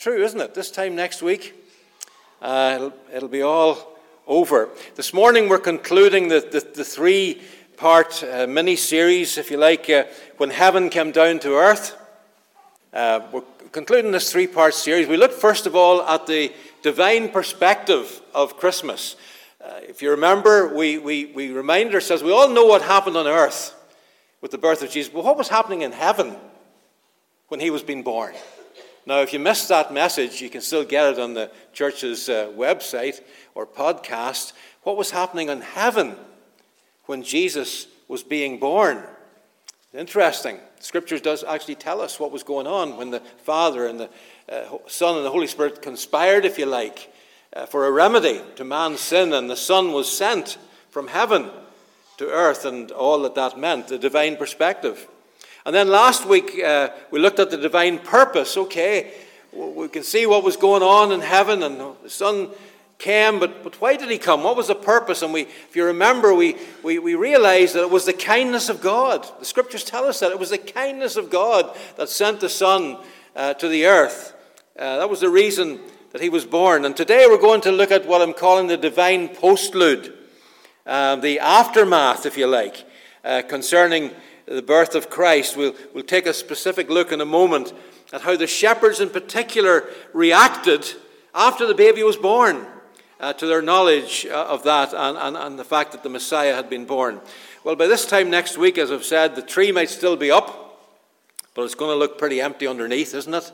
true, isn't it? This time next week, uh, it'll, it'll, be all over. This morning, we're concluding the, the, the three part uh, mini series, if you like, uh, When Heaven Came Down to Earth. Uh, we're concluding this three part series. We look, first of all, at the divine perspective of Christmas. Uh, if you remember, we, we, we reminded ourselves, we all know what happened on earth with the birth of Jesus, but what was happening in heaven when he was being born? Now, if you missed that message, you can still get it on the church's uh, website or podcast. What was happening in heaven when Jesus was being born? Interesting. Scriptures does actually tell us what was going on when the Father and the uh, Son and the Holy Spirit conspired, if you like, uh, for a remedy to man's sin, and the Son was sent from heaven to earth and all that that meant, the divine perspective. And then last week uh, we looked at the divine purpose. Okay, we can see what was going on in heaven, and the Son came, but, but why did he come? What was the purpose? And we, if you remember, we, we, we realized that it was the kindness of God. The scriptures tell us that it was the kindness of God that sent the Son uh, to the earth. Uh, that was the reason that he was born. And today we're going to look at what I'm calling the divine postlude, uh, the aftermath, if you like, uh, concerning the birth of Christ. We'll, we'll take a specific look in a moment at how the shepherds in particular reacted after the baby was born uh, to their knowledge uh, of that and, and, and the fact that the Messiah had been born. Well, by this time next week, as I've said, the tree might still be up, but it's going to look pretty empty underneath, isn't it?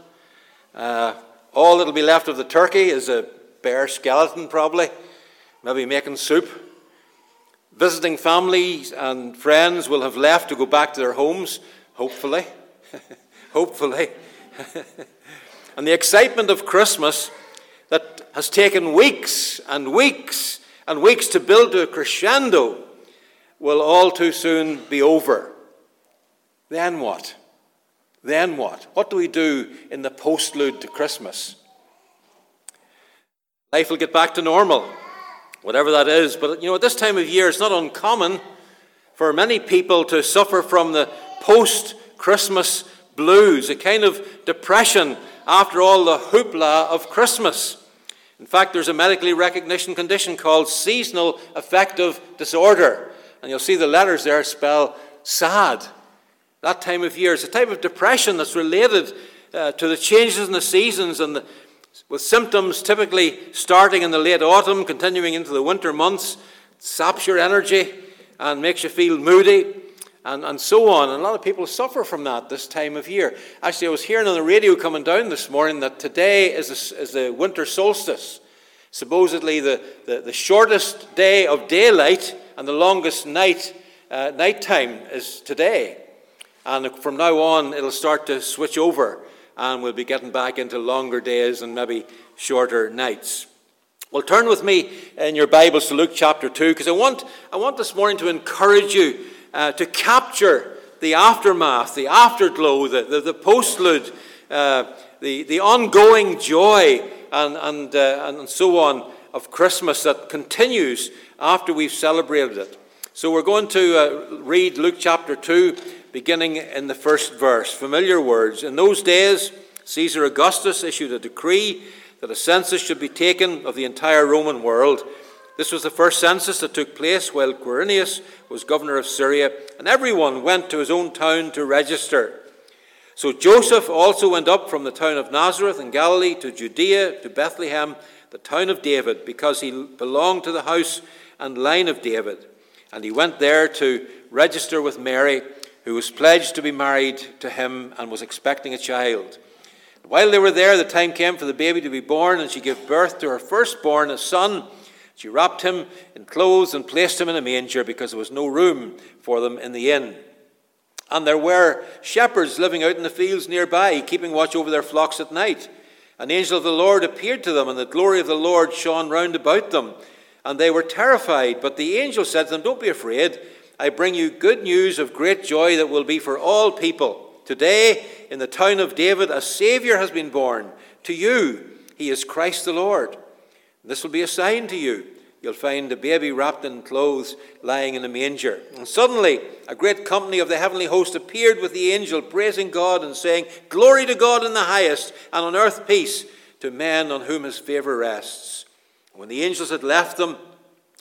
Uh, all that'll be left of the turkey is a bare skeleton, probably, maybe making soup. Visiting families and friends will have left to go back to their homes, hopefully. hopefully. and the excitement of Christmas that has taken weeks and weeks and weeks to build to a crescendo will all too soon be over. Then what? Then what? What do we do in the postlude to Christmas? Life will get back to normal, whatever that is. But you know, at this time of year, it's not uncommon for many people to suffer from the post Christmas blues, a kind of depression after all the hoopla of Christmas. In fact, there's a medically recognized condition called seasonal affective disorder. And you'll see the letters there spell sad that time of year. is a type of depression that's related uh, to the changes in the seasons and the, with symptoms typically starting in the late autumn, continuing into the winter months, saps your energy and makes you feel moody and, and so on. And a lot of people suffer from that this time of year. Actually, I was hearing on the radio coming down this morning that today is, a, is the winter solstice, supposedly the, the, the, shortest day of daylight and the longest night, uh, nighttime is today. And from now on, it'll start to switch over, and we'll be getting back into longer days and maybe shorter nights. Well, turn with me in your Bibles to Luke chapter 2, because I want, I want this morning to encourage you uh, to capture the aftermath, the afterglow, the, the, the postlude, uh, the, the ongoing joy, and, and, uh, and so on of Christmas that continues after we've celebrated it. So we're going to uh, read Luke chapter 2 beginning in the first verse. Familiar words. In those days, Caesar Augustus issued a decree that a census should be taken of the entire Roman world. This was the first census that took place while Quirinius was governor of Syria, and everyone went to his own town to register. So Joseph also went up from the town of Nazareth in Galilee to Judea, to Bethlehem, the town of David, because he belonged to the house and line of David. And he went there to register with Mary who was pledged to be married to him and was expecting a child. While they were there, the time came for the baby to be born, and she gave birth to her firstborn, a son. She wrapped him in clothes and placed him in a manger because there was no room for them in the inn. And there were shepherds living out in the fields nearby, keeping watch over their flocks at night. An angel of the Lord appeared to them, and the glory of the Lord shone round about them. And they were terrified. But the angel said to them, Don't be afraid. I bring you good news of great joy that will be for all people. Today, in the town of David, a Savior has been born. To you, he is Christ the Lord. This will be a sign to you. you'll find a baby wrapped in clothes lying in a manger. And suddenly, a great company of the heavenly host appeared with the angel, praising God and saying, Glory to God in the highest, and on earth peace to men on whom his favor rests. When the angels had left them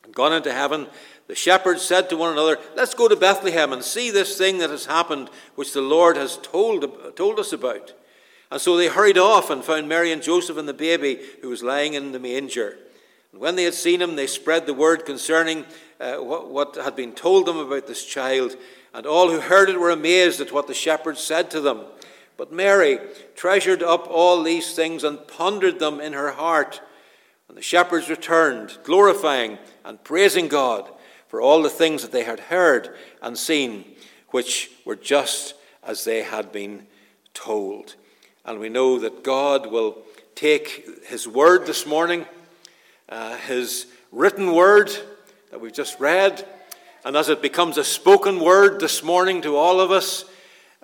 and gone into heaven, the shepherds said to one another, Let's go to Bethlehem and see this thing that has happened, which the Lord has told, told us about. And so they hurried off and found Mary and Joseph and the baby who was lying in the manger. And when they had seen him, they spread the word concerning uh, what, what had been told them about this child. And all who heard it were amazed at what the shepherds said to them. But Mary treasured up all these things and pondered them in her heart. And the shepherds returned, glorifying and praising God for all the things that they had heard and seen, which were just as they had been told. And we know that God will take His word this morning, uh, His written word that we've just read, and as it becomes a spoken word this morning to all of us,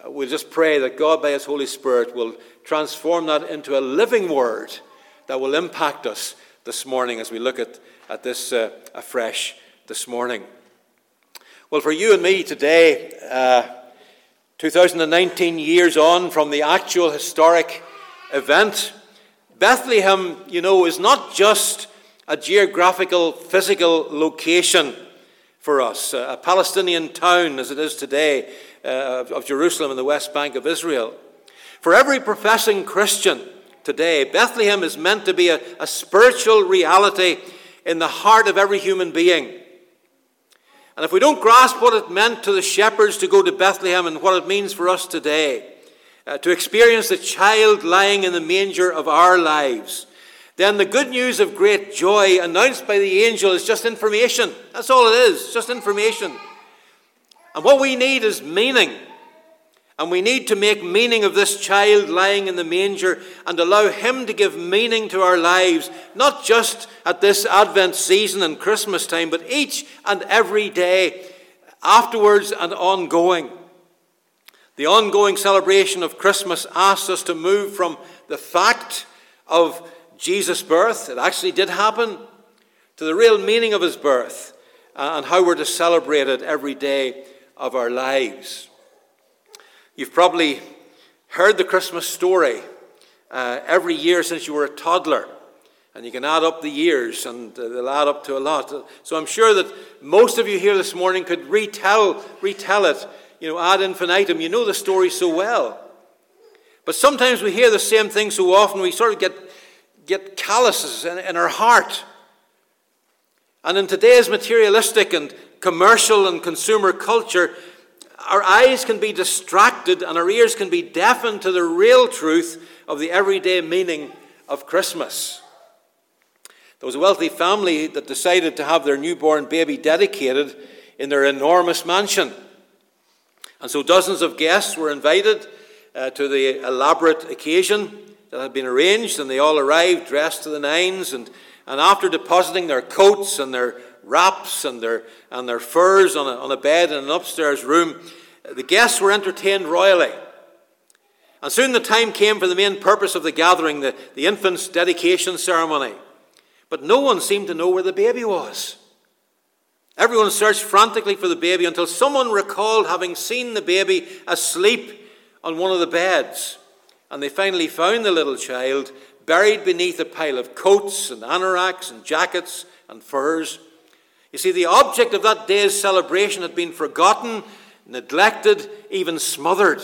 uh, we'll just pray that God, by His Holy Spirit, will transform that into a living word that will impact us this morning as we look at, at this uh, afresh this morning. Well, for you and me today, uh, 2019 years on from the actual historic event, Bethlehem, you know, is not just a geographical, physical location for us, a Palestinian town as it is today uh, of Jerusalem in the West Bank of Israel. For every professing Christian today, Bethlehem is meant to be a, a spiritual reality in the heart of every human being. And if we don't grasp what it meant to the shepherds to go to Bethlehem and what it means for us today, uh, to experience the child lying in the manger of our lives, then the good news of great joy announced by the angel is just information. That's all it is, just information. And what we need is meaning. And we need to make meaning of this child lying in the manger and allow him to give meaning to our lives, not just at this Advent season and Christmas time, but each and every day afterwards and ongoing. The ongoing celebration of Christmas asks us to move from the fact of Jesus' birth, it actually did happen, to the real meaning of his birth uh, and how we're to celebrate it every day of our lives. You've probably heard the Christmas story uh, every year since you were a toddler. And you can add up the years, and uh, they'll add up to a lot. So I'm sure that most of you here this morning could retell, retell it, you know, ad infinitum. You know the story so well. But sometimes we hear the same thing so often, we sort of get, get calluses in, in our heart. And in today's materialistic and commercial and consumer culture, our eyes can be distracted and our ears can be deafened to the real truth of the everyday meaning of Christmas. There was a wealthy family that decided to have their newborn baby dedicated in their enormous mansion. And so dozens of guests were invited uh, to the elaborate occasion that had been arranged, and they all arrived dressed to the nines. And, and after depositing their coats and their wraps and their, and their furs on a, on a bed in an upstairs room. The guests were entertained royally. And soon the time came for the main purpose of the gathering, the, the infant's dedication ceremony. But no one seemed to know where the baby was. Everyone searched frantically for the baby until someone recalled having seen the baby asleep on one of the beds. And they finally found the little child buried beneath a pile of coats and anoraks and jackets and furs. You see, the object of that day's celebration had been forgotten, neglected, even smothered.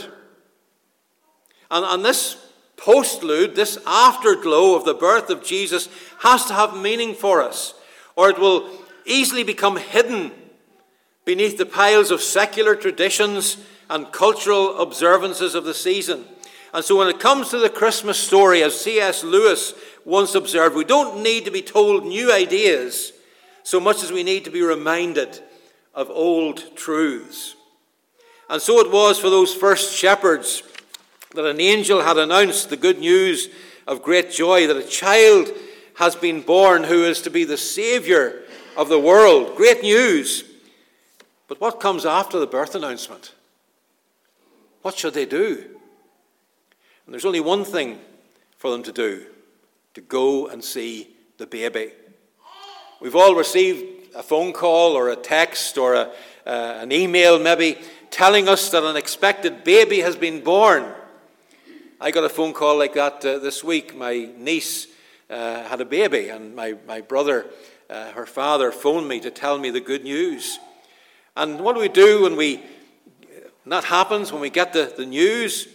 And, and this postlude, this afterglow of the birth of Jesus, has to have meaning for us, or it will easily become hidden beneath the piles of secular traditions and cultural observances of the season. And so, when it comes to the Christmas story, as C.S. Lewis once observed, we don't need to be told new ideas so much as we need to be reminded of old truths. And so it was for those first shepherds that an angel had announced the good news of great joy that a child has been born who is to be the Savior of the world. Great news. But what comes after the birth announcement? What should they do? And there's only one thing for them to do to go and see the baby. We've all received a phone call or a text or a, uh, an email, maybe, telling us that an expected baby has been born. I got a phone call like that uh, this week. My niece uh, had a baby, and my, my brother, uh, her father, phoned me to tell me the good news. And what do we do when we when that happens, when we get the, the news?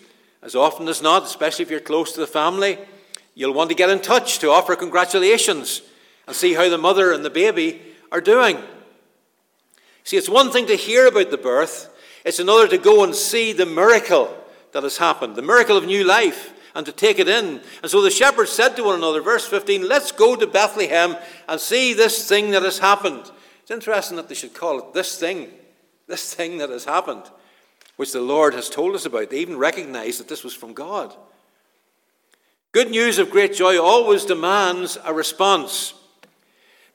As often as not, especially if you're close to the family, you'll want to get in touch to offer congratulations and see how the mother and the baby are doing. See, it's one thing to hear about the birth, it's another to go and see the miracle that has happened, the miracle of new life, and to take it in. And so the shepherds said to one another, verse 15, Let's go to Bethlehem and see this thing that has happened. It's interesting that they should call it this thing, this thing that has happened, which the Lord has told us about. They even recognized that this was from God. Good news of great joy always demands a response.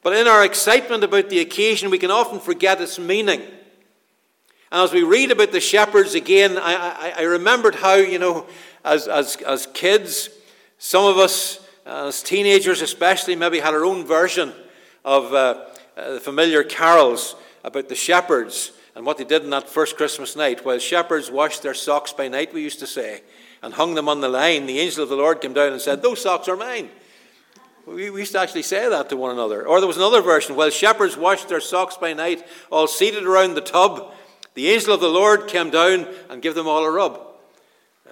But in our excitement about the occasion, we can often forget its meaning. And as we read about the shepherds again, I, I, I remembered how, you know, as, as, as kids, some of us, uh, as teenagers especially, maybe had our own version of uh, uh, the familiar carols about the shepherds and what they did on that first Christmas night. While shepherds washed their socks by night, we used to say and hung them on the line, the angel of the Lord came down and said, Those socks are mine. We, used to actually say that to one another. Or there was another version, while shepherds washed their socks by night, all seated around the tub, the angel of the Lord came down and gave them all a rub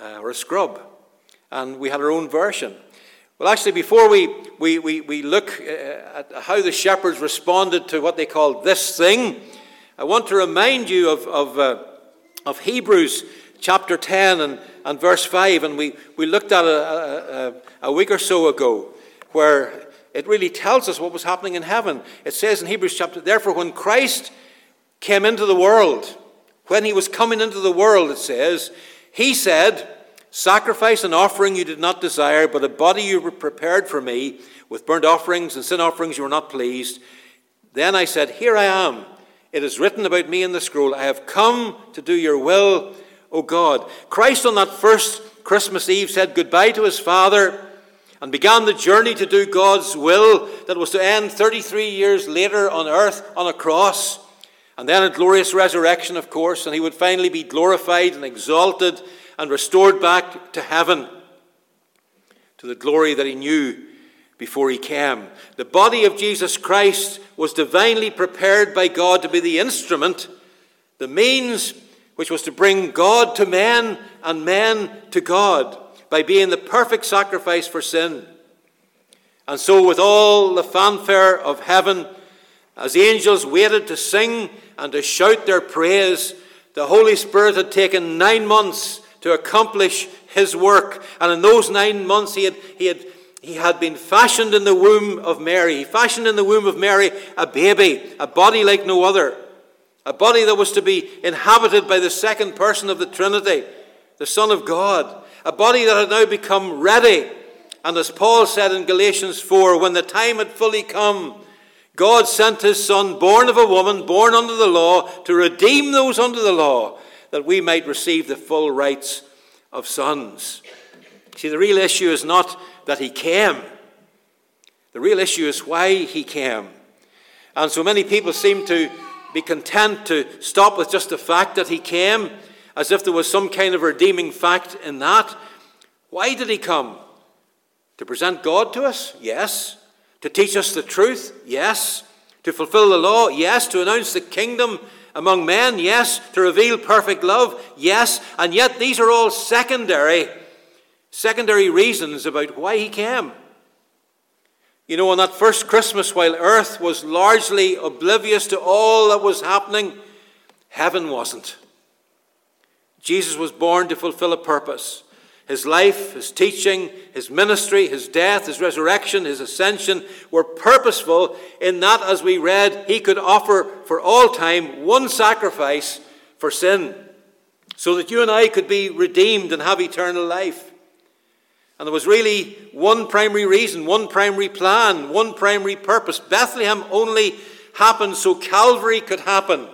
uh, or a scrub. And we had our own version. Well, actually, before we, we, we, we look uh, at how the shepherds responded to what they called this thing, I want to remind you of, of, uh, of Hebrews chapter 10 and, and verse 5, and we, we looked at a, a, a week or so ago, where it really tells us what was happening in heaven. It says in Hebrews chapter, therefore, when Christ came into the world, when he was coming into the world, it says, he said, Sacrifice and offering you did not desire, but a body you prepared for me. With burnt offerings and sin offerings you were not pleased. Then I said, Here I am. It is written about me in the scroll. I have come to do your will, O God. Christ on that first Christmas Eve said goodbye to his Father and began the journey to do God's will that was to end 33 years later on earth on a cross. And then a glorious resurrection, of course, and he would finally be glorified and exalted and restored back to heaven, to the glory that he knew before he came. The body of Jesus Christ was divinely prepared by God to be the instrument, the means which was to bring God to men and men to God by being the perfect sacrifice for sin. And so, with all the fanfare of heaven, as the angels waited to sing and to shout their praise, the Holy Spirit had taken nine months to accomplish his work. And in those nine months, he had, he had, he had been fashioned in the womb of Mary. He fashioned in the womb of Mary a baby, a body like no other. A body that was to be inhabited by the second person of the Trinity, the Son of God. A body that had now become ready. And as Paul said in Galatians 4, when the time had fully come, God sent his Son, born of a woman, born under the law, to redeem those under the law, that we might receive the full rights of sons. See, the real issue is not that he came, the real issue is why he came. And so many people seem to be content to stop with just the fact that he came, as if there was some kind of redeeming fact in that. Why did he come? To present God to us? Yes. To teach us the truth? Yes. To fulfill the law? Yes. To announce the kingdom among men? Yes. To reveal perfect love? Yes. And yet these are all secondary, secondary reasons about why he came. You know, on that first Christmas, while earth was largely oblivious to all that was happening, heaven wasn't. Jesus was born to fulfill a purpose. His life, his teaching, his ministry, his death, his resurrection, his ascension were purposeful in that, as we read, he could offer for all time one sacrifice for sin, so that you and I could be redeemed and have eternal life. And there was really one primary reason, one primary plan, one primary purpose. Bethlehem only happened so Calvary could happen.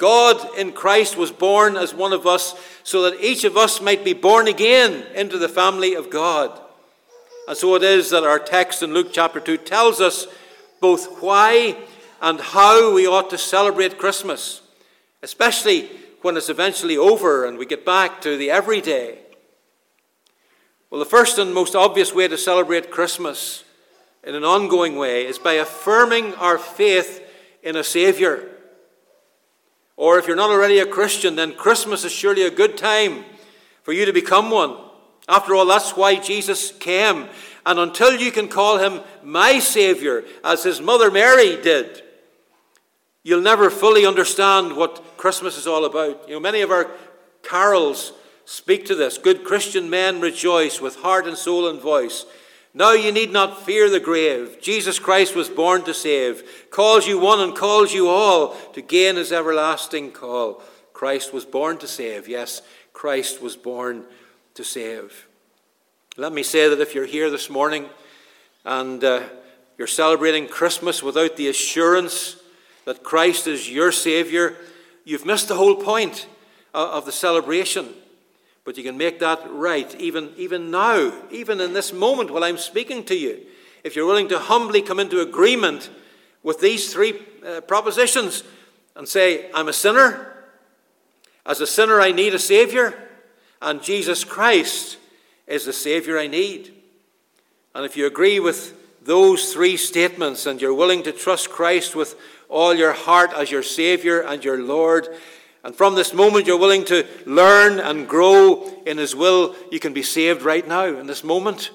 God in Christ was born as one of us so that each of us might be born again into the family of God. And so it is that our text in Luke chapter 2 tells us both why and how we ought to celebrate Christmas, especially when it's eventually over and we get back to the everyday. Well, the first and most obvious way to celebrate Christmas in an ongoing way is by affirming our faith in a Savior. Or if you're not already a Christian, then Christmas is surely a good time for you to become one. After all, that's why Jesus came. And until you can call him my Savior, as his mother Mary did, you'll never fully understand what Christmas is all about. You know, many of our carols speak to this. Good Christian men rejoice with heart and soul and voice. Now you need not fear the grave. Jesus Christ was born to save, calls you one and calls you all to gain his everlasting call. Christ was born to save. Yes, Christ was born to save. Let me say that if you're here this morning and uh, you're celebrating Christmas without the assurance that Christ is your Savior, you've missed the whole point of the celebration. But you can make that right even, even now, even in this moment while I'm speaking to you. If you're willing to humbly come into agreement with these three uh, propositions and say, I'm a sinner. As a sinner, I need a Savior. And Jesus Christ is the Savior I need. And if you agree with those three statements and you're willing to trust Christ with all your heart as your Savior and your Lord, and from this moment you're willing to learn and grow in His will, you can be saved right now, in this moment.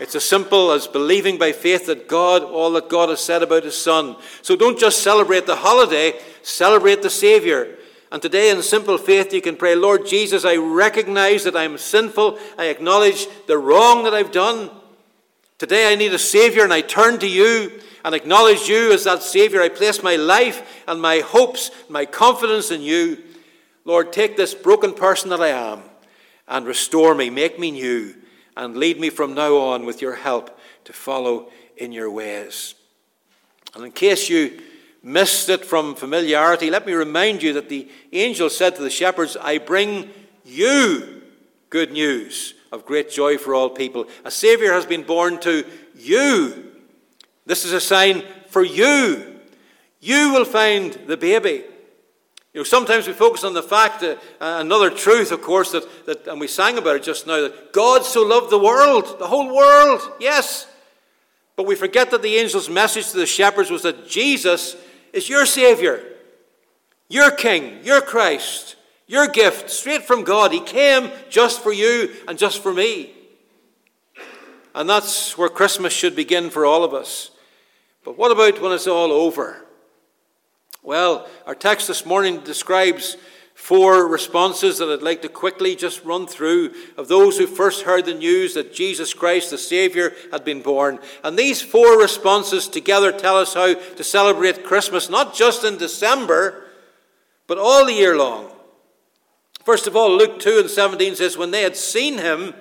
It's as simple as believing by faith that God, all that God has said about His Son. So don't just celebrate the holiday, celebrate the Savior. And today, in simple faith, you can pray, Lord Jesus, I recognize that I'm sinful. I acknowledge the wrong that I've done. Today, I need a Savior, and I turn to you and acknowledge you as that Savior. I place my life and my hopes, my confidence in you. Lord, take this broken person that I am and restore me, make me new, and lead me from now on with your help to follow in your ways. And in case you missed it from familiarity, let me remind you that the angel said to the shepherds, I bring you good news of great joy for all people. A Savior has been born to you. This is a sign for you. You will find the baby. You know, sometimes we focus on the fact that uh, another truth, of course, that, that, and we sang about it just now, that God so loved the world, the whole world, yes. But we forget that the angel's message to the shepherds was that Jesus is your Savior, your King, your Christ, your gift, straight from God. He came just for you and just for me. And that's where Christmas should begin for all of us. But what about when it's all over? Well, our text this morning describes four responses that I'd like to quickly just run through of those who first heard the news that Jesus Christ, the Savior, had been born. And these four responses together tell us how to celebrate Christmas, not just in December, but all the year long. First of all, Luke 2 and 17 says, When they had seen him,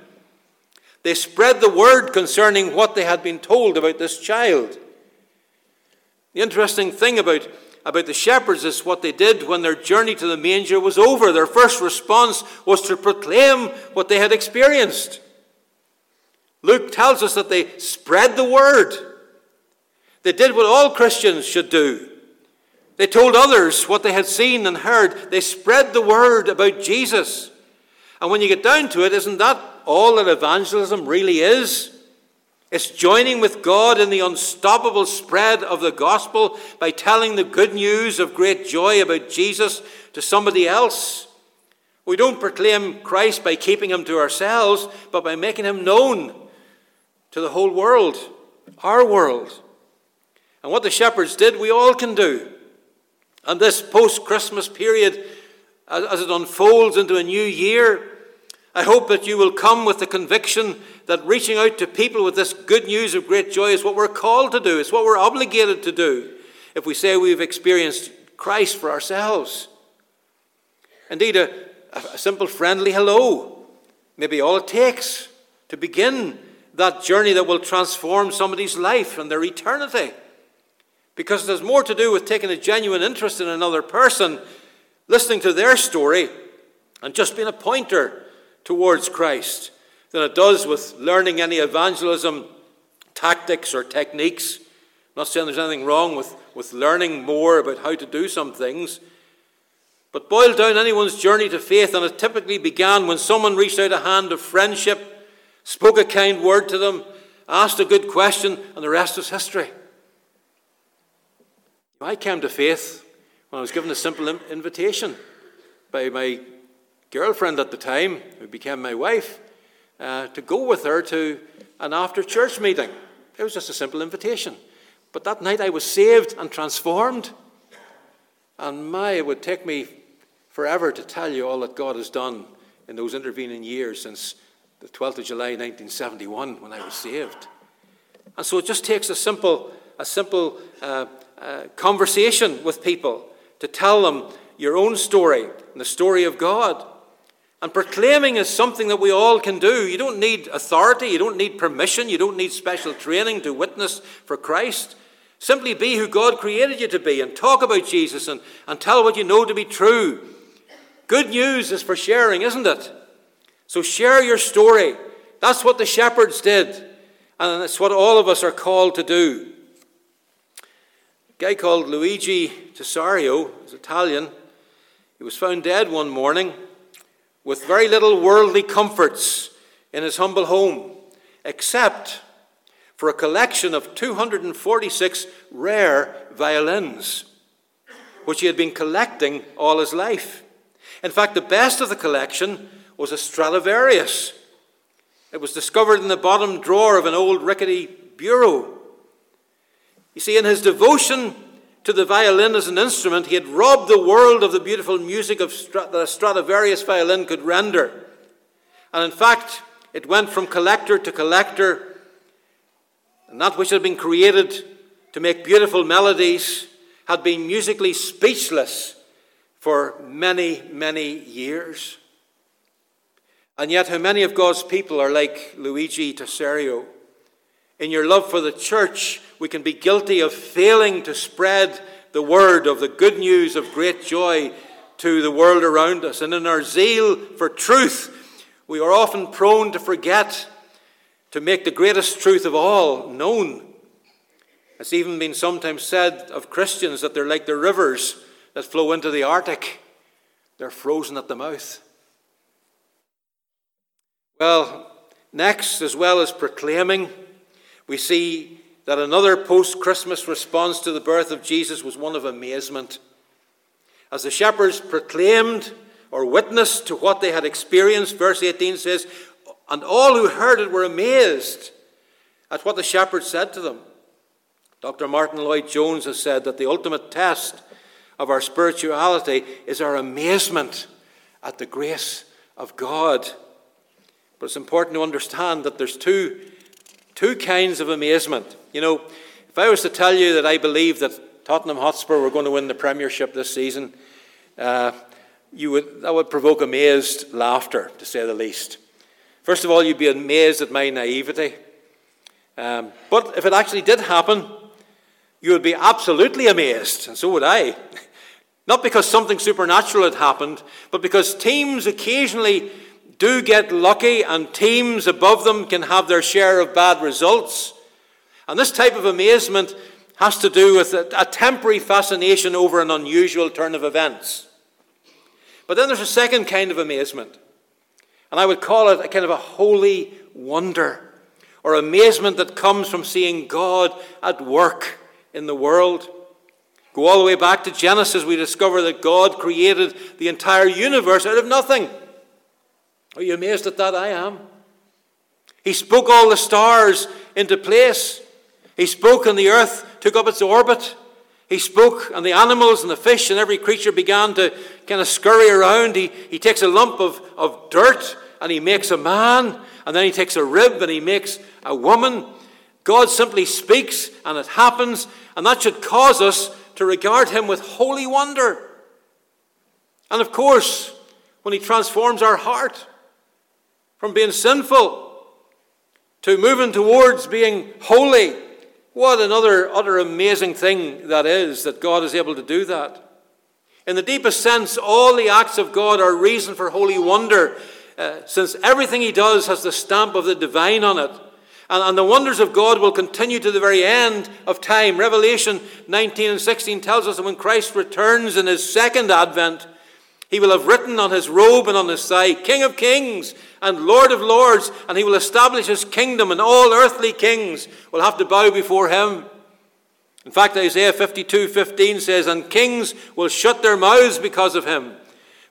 they spread the word concerning what they had been told about this child. The interesting thing about, about the shepherds is what they did when their journey to the manger was over. Their first response was to proclaim what they had experienced. Luke tells us that they spread the word. They did what all Christians should do. They told others what they had seen and heard. They spread the word about Jesus. And when you get down to it, isn't that all that evangelism really is? It's joining with God in the unstoppable spread of the gospel by telling the good news of great joy about Jesus to somebody else. We don't proclaim Christ by keeping him to ourselves, but by making him known to the whole world, our world. And what the shepherds did, we all can do. And this post Christmas period, as it unfolds into a new year, I hope that you will come with the conviction that reaching out to people with this good news of great joy is what we're called to do, it's what we're obligated to do if we say we've experienced Christ for ourselves. Indeed, a, a simple friendly hello may be all it takes to begin that journey that will transform somebody's life and their eternity. Because it has more to do with taking a genuine interest in another person, listening to their story, and just being a pointer towards Christ than it does with learning any evangelism tactics or techniques I'm not saying there's anything wrong with, with learning more about how to do some things. But boil down anyone's journey to faith, and it typically began when someone reached out a hand of friendship, spoke a kind word to them, asked a good question, and the rest is history. I came to faith when I was given a simple invitation by my girlfriend at the time, who became my wife, uh, to go with her to an after church meeting. It was just a simple invitation. But that night I was saved and transformed. And my, it would take me forever to tell you all that God has done in those intervening years since the 12th of July 1971 when I was saved. And so it just takes a simple, a simple uh, uh, conversation with people to tell them your own story and the story of God. And proclaiming is something that we all can do. You don't need authority, you don't need permission, you don't need special training to witness for Christ. Simply be who God created you to be and talk about Jesus and, and tell what you know to be true. Good news is for sharing, isn't it? So share your story. That's what the shepherds did, and it's what all of us are called to do. A guy called Luigi Tarisio, is Italian, he was found dead one morning with very little worldly comforts in his humble home, except for a collection of 246 rare violins, which he had been collecting all his life. In fact, the best of the collection was a Stradivarius. It was discovered in the bottom drawer of an old rickety bureau. You see, in his devotion to the violin as an instrument, he had robbed the world of the beautiful music of that a Stradivarius violin could render. And in fact, it went from collector to collector and that which had been created to make beautiful melodies had been musically speechless for many, many years. And yet, how many of God's people are like Luigi Tarisio? In your love for the church, we can be guilty of failing to spread the word of the good news of great joy to the world around us. And in our zeal for truth, we are often prone to forget to make the greatest truth of all known. It's even been sometimes said of Christians that they're like the rivers that flow into the Arctic, they're frozen at the mouth. Well, next, as well as proclaiming, we see that another post Christmas response to the birth of Jesus was one of amazement. As the shepherds proclaimed or witnessed to what they had experienced, verse 18 says, and all who heard it were amazed at what the shepherds said to them. Dr. Martyn Lloyd-Jones has said that the ultimate test of our spirituality is our amazement at the grace of God. But it's important to understand that there's two, two kinds of amazement. You know, if I was to tell you that I believe that Tottenham Hotspur were going to win the Premiership this season, uh, you would, that would provoke amazed laughter, to say the least. First of all, you'd be amazed at my naivety. Um, but if it actually did happen, you would be absolutely amazed, and so would I. Not because something supernatural had happened, but because teams occasionally do get lucky and teams above them can have their share of bad results. And this type of amazement has to do with a, temporary fascination over an unusual turn of events. But then there's a second kind of amazement. And I would call it a kind of a holy wonder or amazement that comes from seeing God at work in the world. Go all the way back to Genesis, we discover that God created the entire universe out of nothing. Are you amazed at that? I am. He spoke all the stars into place. He spoke, and the earth took up its orbit. He spoke, and the animals and the fish and every creature began to kind of scurry around. He, he takes a lump of, of dirt and he makes a man, and then he takes a rib and he makes a woman. God simply speaks, and it happens, and that should cause us to regard him with holy wonder. And of course, when he transforms our heart from being sinful to moving towards being holy, what another utter amazing thing that is that God is able to do that. In the deepest sense, all the acts of God are reason for holy wonder, uh, since everything he does has the stamp of the divine on it. And, and the wonders of God will continue to the very end of time. Revelation 19 and 16 tells us that when Christ returns in his second advent, he will have written on his robe and on his thigh, King of kings and Lord of lords, and he will establish his kingdom, and all earthly kings will have to bow before him. In fact, Isaiah 52 15 says, And kings will shut their mouths because of him.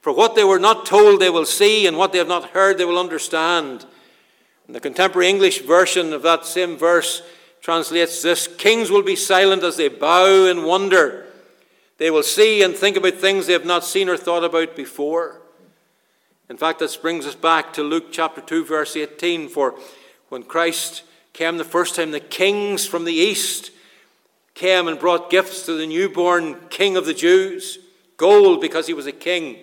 For what they were not told, they will see, and what they have not heard, they will understand. And the contemporary English version of that same verse translates this Kings will be silent as they bow in wonder. They will see and think about things they have not seen or thought about before. In fact, this brings us back to Luke chapter 2, verse 18. For when Christ came the first time, the kings from the east came and brought gifts to the newborn king of the Jews gold because he was a king,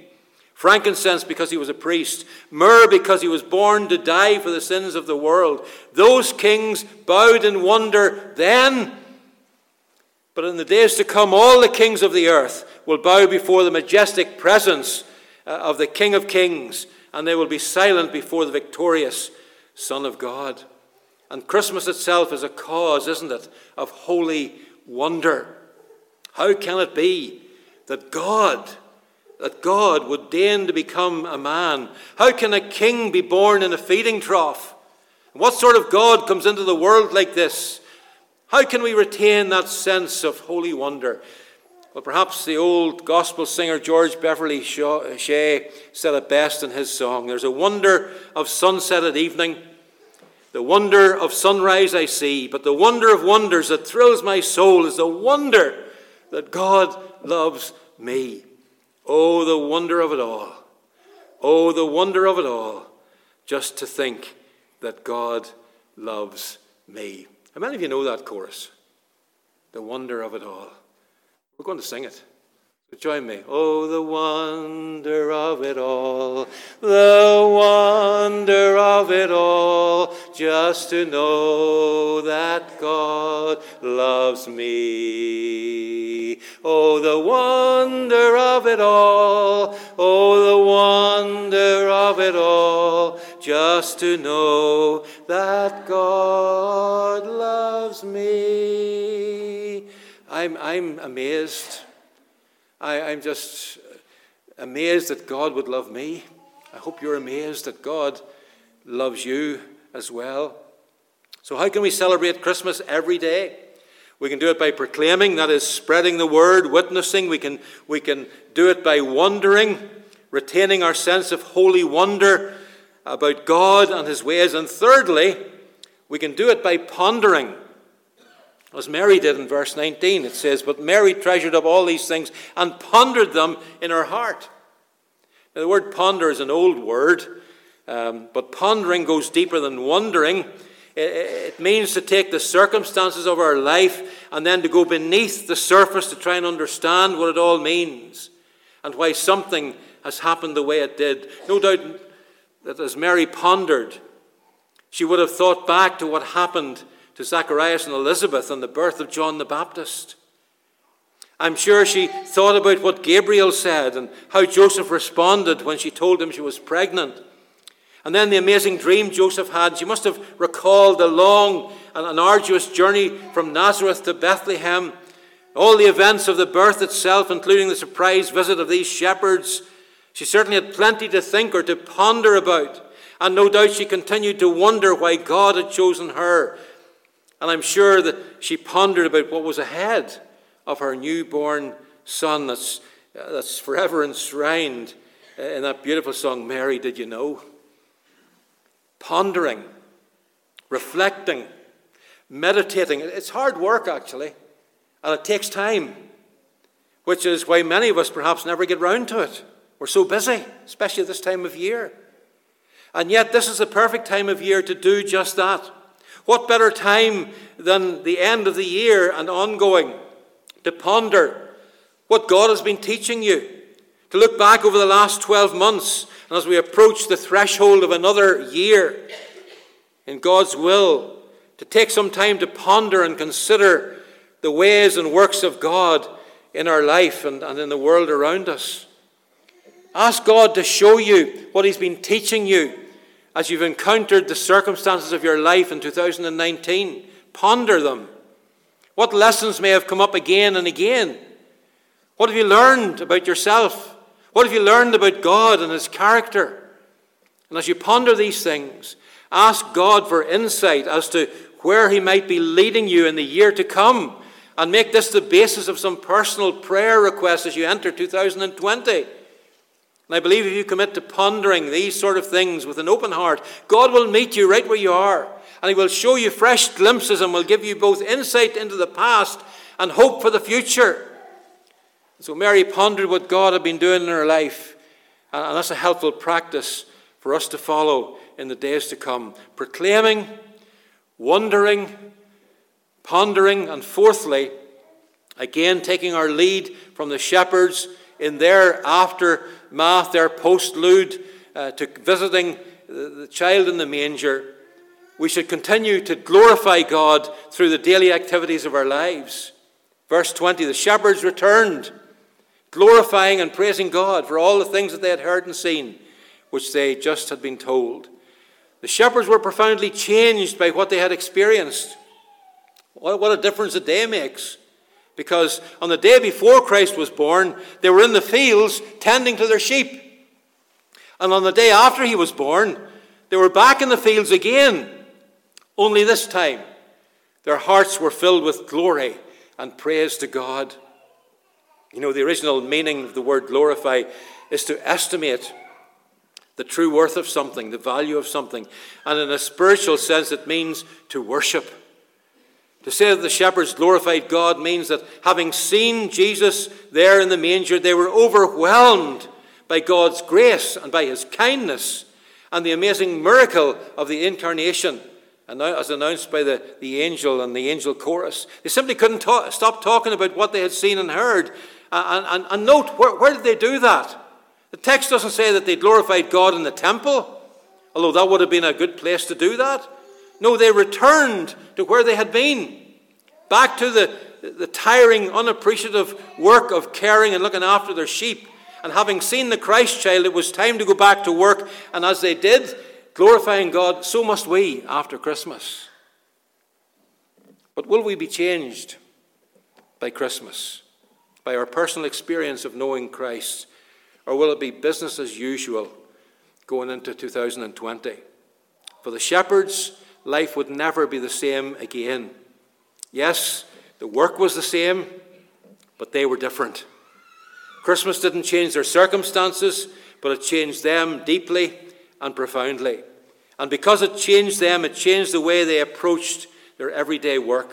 frankincense because he was a priest, myrrh because he was born to die for the sins of the world. Those kings bowed in wonder then. But in the days to come, all the kings of the earth will bow before the majestic presence Uh, of the King of Kings, and they will be silent before the victorious Son of God. And Christmas itself is a cause, isn't it, of holy wonder. How can it be that God, that God would deign to become a man? How can a king be born in a feeding trough? What sort of God comes into the world like this? How can we retain that sense of holy wonder? Well, perhaps the old gospel singer George Beverly Shea said it best in his song There's a wonder of sunset at evening, the wonder of sunrise I see, but the wonder of wonders that thrills my soul is the wonder that God loves me. Oh, the wonder of it all. Oh, the wonder of it all, just to think that God loves me. How many of you know that chorus? The wonder of it all. We're going to sing it. So join me. Oh, the wonder of it all, the wonder of it all, just to know that God loves me. Oh, the wonder of it all, oh, the wonder of it all, just to know that God loves me. I'm, I'm amazed. I, I'm just amazed that God would love me. I hope you're amazed that God loves you as well. So, how can we celebrate Christmas every day? We can do it by proclaiming, that is, spreading the word, witnessing. We can, we can do it by wondering, retaining our sense of holy wonder about God and his ways. And thirdly, we can do it by pondering as Mary did in verse 19. It says, But Mary treasured up all these things and pondered them in her heart. Now, the word ponder is an old word, um, but pondering goes deeper than wondering. It, it means to take the circumstances of our life and then to go beneath the surface to try and understand what it all means and why something has happened the way it did. No doubt that as Mary pondered, she would have thought back to what happened to Zacharias and Elizabeth and the birth of John the Baptist. I'm sure she thought about what Gabriel said and how Joseph responded when she told him she was pregnant. And then the amazing dream Joseph had. She must have recalled the long and an arduous journey from Nazareth to Bethlehem, all the events of the birth itself, including the surprise visit of these shepherds. She certainly had plenty to think or to ponder about. And no doubt she continued to wonder why God had chosen her and I'm sure that she pondered about what was ahead of her newborn son that's, uh, that's forever enshrined in that beautiful song, Mary, Did You Know? Pondering, reflecting, meditating. It's hard work, actually, and it takes time, which is why many of us perhaps never get round to it. We're so busy, especially this time of year. And yet, this is the perfect time of year to do just that. What better time than the end of the year and ongoing to ponder what God has been teaching you, to look back over the last 12 months, and as we approach the threshold of another year in God's will, to take some time to ponder and consider the ways and works of God in our life and, and in the world around us. Ask God to show you what He's been teaching you as you've encountered the circumstances of your life in 2019. Ponder them. What lessons may have come up again and again? What have you learned about yourself? What have you learned about God and His character? And as you ponder these things, ask God for insight as to where He might be leading you in the year to come, and make this the basis of some personal prayer requests as you enter 2020. And I believe if you commit to pondering these sort of things with an open heart, God will meet you right where you are. And He will show you fresh glimpses and will give you both insight into the past and hope for the future. So Mary pondered what God had been doing in her life, and that's a helpful practice for us to follow in the days to come. Proclaiming, wondering, pondering, and fourthly, again taking our lead from the shepherds in their aftermath, their postlude uh, to visiting the child in the manger. We should continue to glorify God through the daily activities of our lives. Verse 20 the shepherds returned glorifying and praising God for all the things that they had heard and seen, which they just had been told. The shepherds were profoundly changed by what they had experienced. What, a difference a day makes. Because on the day before Christ was born, they were in the fields tending to their sheep. And on the day after he was born, they were back in the fields again. Only this time, their hearts were filled with glory and praise to God. You know, the original meaning of the word glorify is to estimate the true worth of something, the value of something. And in a spiritual sense, it means to worship. To say that the shepherds glorified God means that having seen Jesus there in the manger, they were overwhelmed by God's grace and by his kindness and the amazing miracle of the incarnation, as announced by the, the angel and the angel chorus. They simply couldn't talk, stop talking about what they had seen and heard and, and, and note, where, where did they do that? The text doesn't say that they glorified God in the temple, although that would have been a good place to do that. No, they returned to where they had been, back to the, the tiring, unappreciative work of caring and looking after their sheep. And having seen the Christ child, it was time to go back to work. And as they did, glorifying God, so must we after Christmas. But will we be changed by Christmas? by our personal experience of knowing Christ? Or will it be business as usual going into 2020? For the shepherds, life would never be the same again. Yes, the work was the same, but they were different. Christmas didn't change their circumstances, but it changed them deeply and profoundly. And because it changed them, it changed the way they approached their everyday work.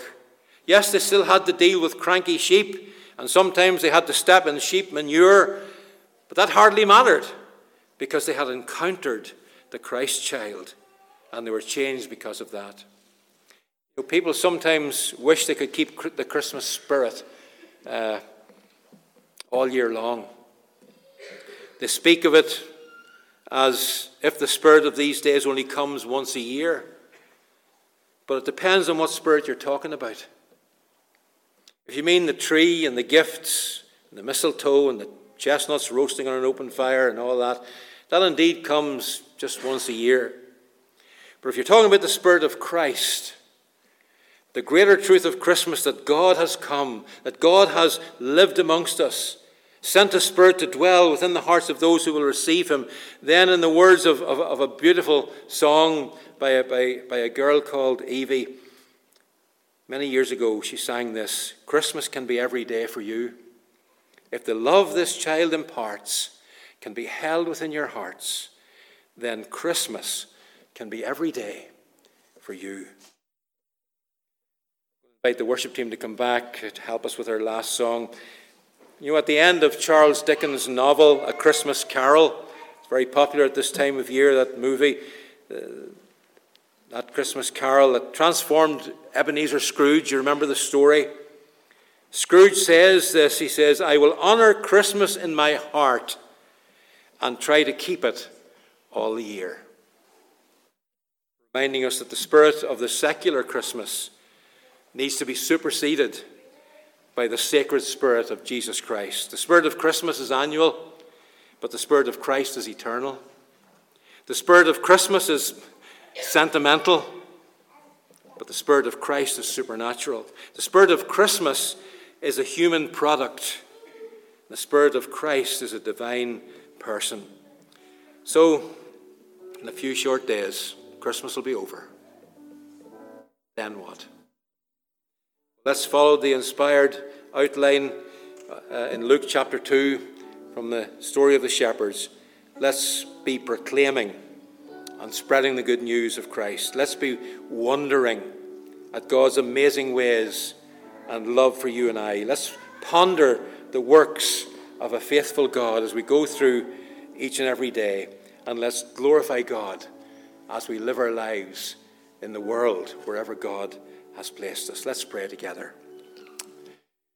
Yes, they still had to deal with cranky sheep and sometimes they had to step in sheep manure, but that hardly mattered because they had encountered the Christ child and they were changed because of that. You know, people sometimes wish they could keep the Christmas spirit uh, all year long. They speak of it as if the spirit of these days only comes once a year. But it depends on what spirit you're talking about. If you mean the tree and the gifts, and the mistletoe and the chestnuts roasting on an open fire and all that, that indeed comes just once a year. But if you're talking about the Spirit of Christ, the greater truth of Christmas that God has come, that God has lived amongst us, sent a Spirit to dwell within the hearts of those who will receive Him, then, in the words of, of, of a beautiful song by a, by, by a girl called Evie, Many years ago, she sang this Christmas can be every day for you. If the love this child imparts can be held within your hearts, then Christmas can be every day for you. I invite the worship team to come back to help us with our last song. You know, at the end of Charles Dickens' novel, A Christmas Carol, it's very popular at this time of year, that movie. Uh, that Christmas carol that transformed Ebenezer Scrooge. You remember the story? Scrooge says this He says, I will honor Christmas in my heart and try to keep it all the year. Reminding us that the spirit of the secular Christmas needs to be superseded by the sacred spirit of Jesus Christ. The spirit of Christmas is annual, but the spirit of Christ is eternal. The spirit of Christmas is sentimental, but the spirit of Christ is supernatural. The spirit of Christmas is a human product. The spirit of Christ is a divine person. So, in a few short days, Christmas will be over. Then what? Let's follow the inspired outline uh, in Luke chapter 2 from the story of the shepherds. Let's be proclaiming and spreading the good news of Christ. Let's be wondering at God's amazing ways and love for you and I. Let's ponder the works of a faithful God as we go through each and every day. And let's glorify God as we live our lives in the world wherever God has placed us. Let's pray together.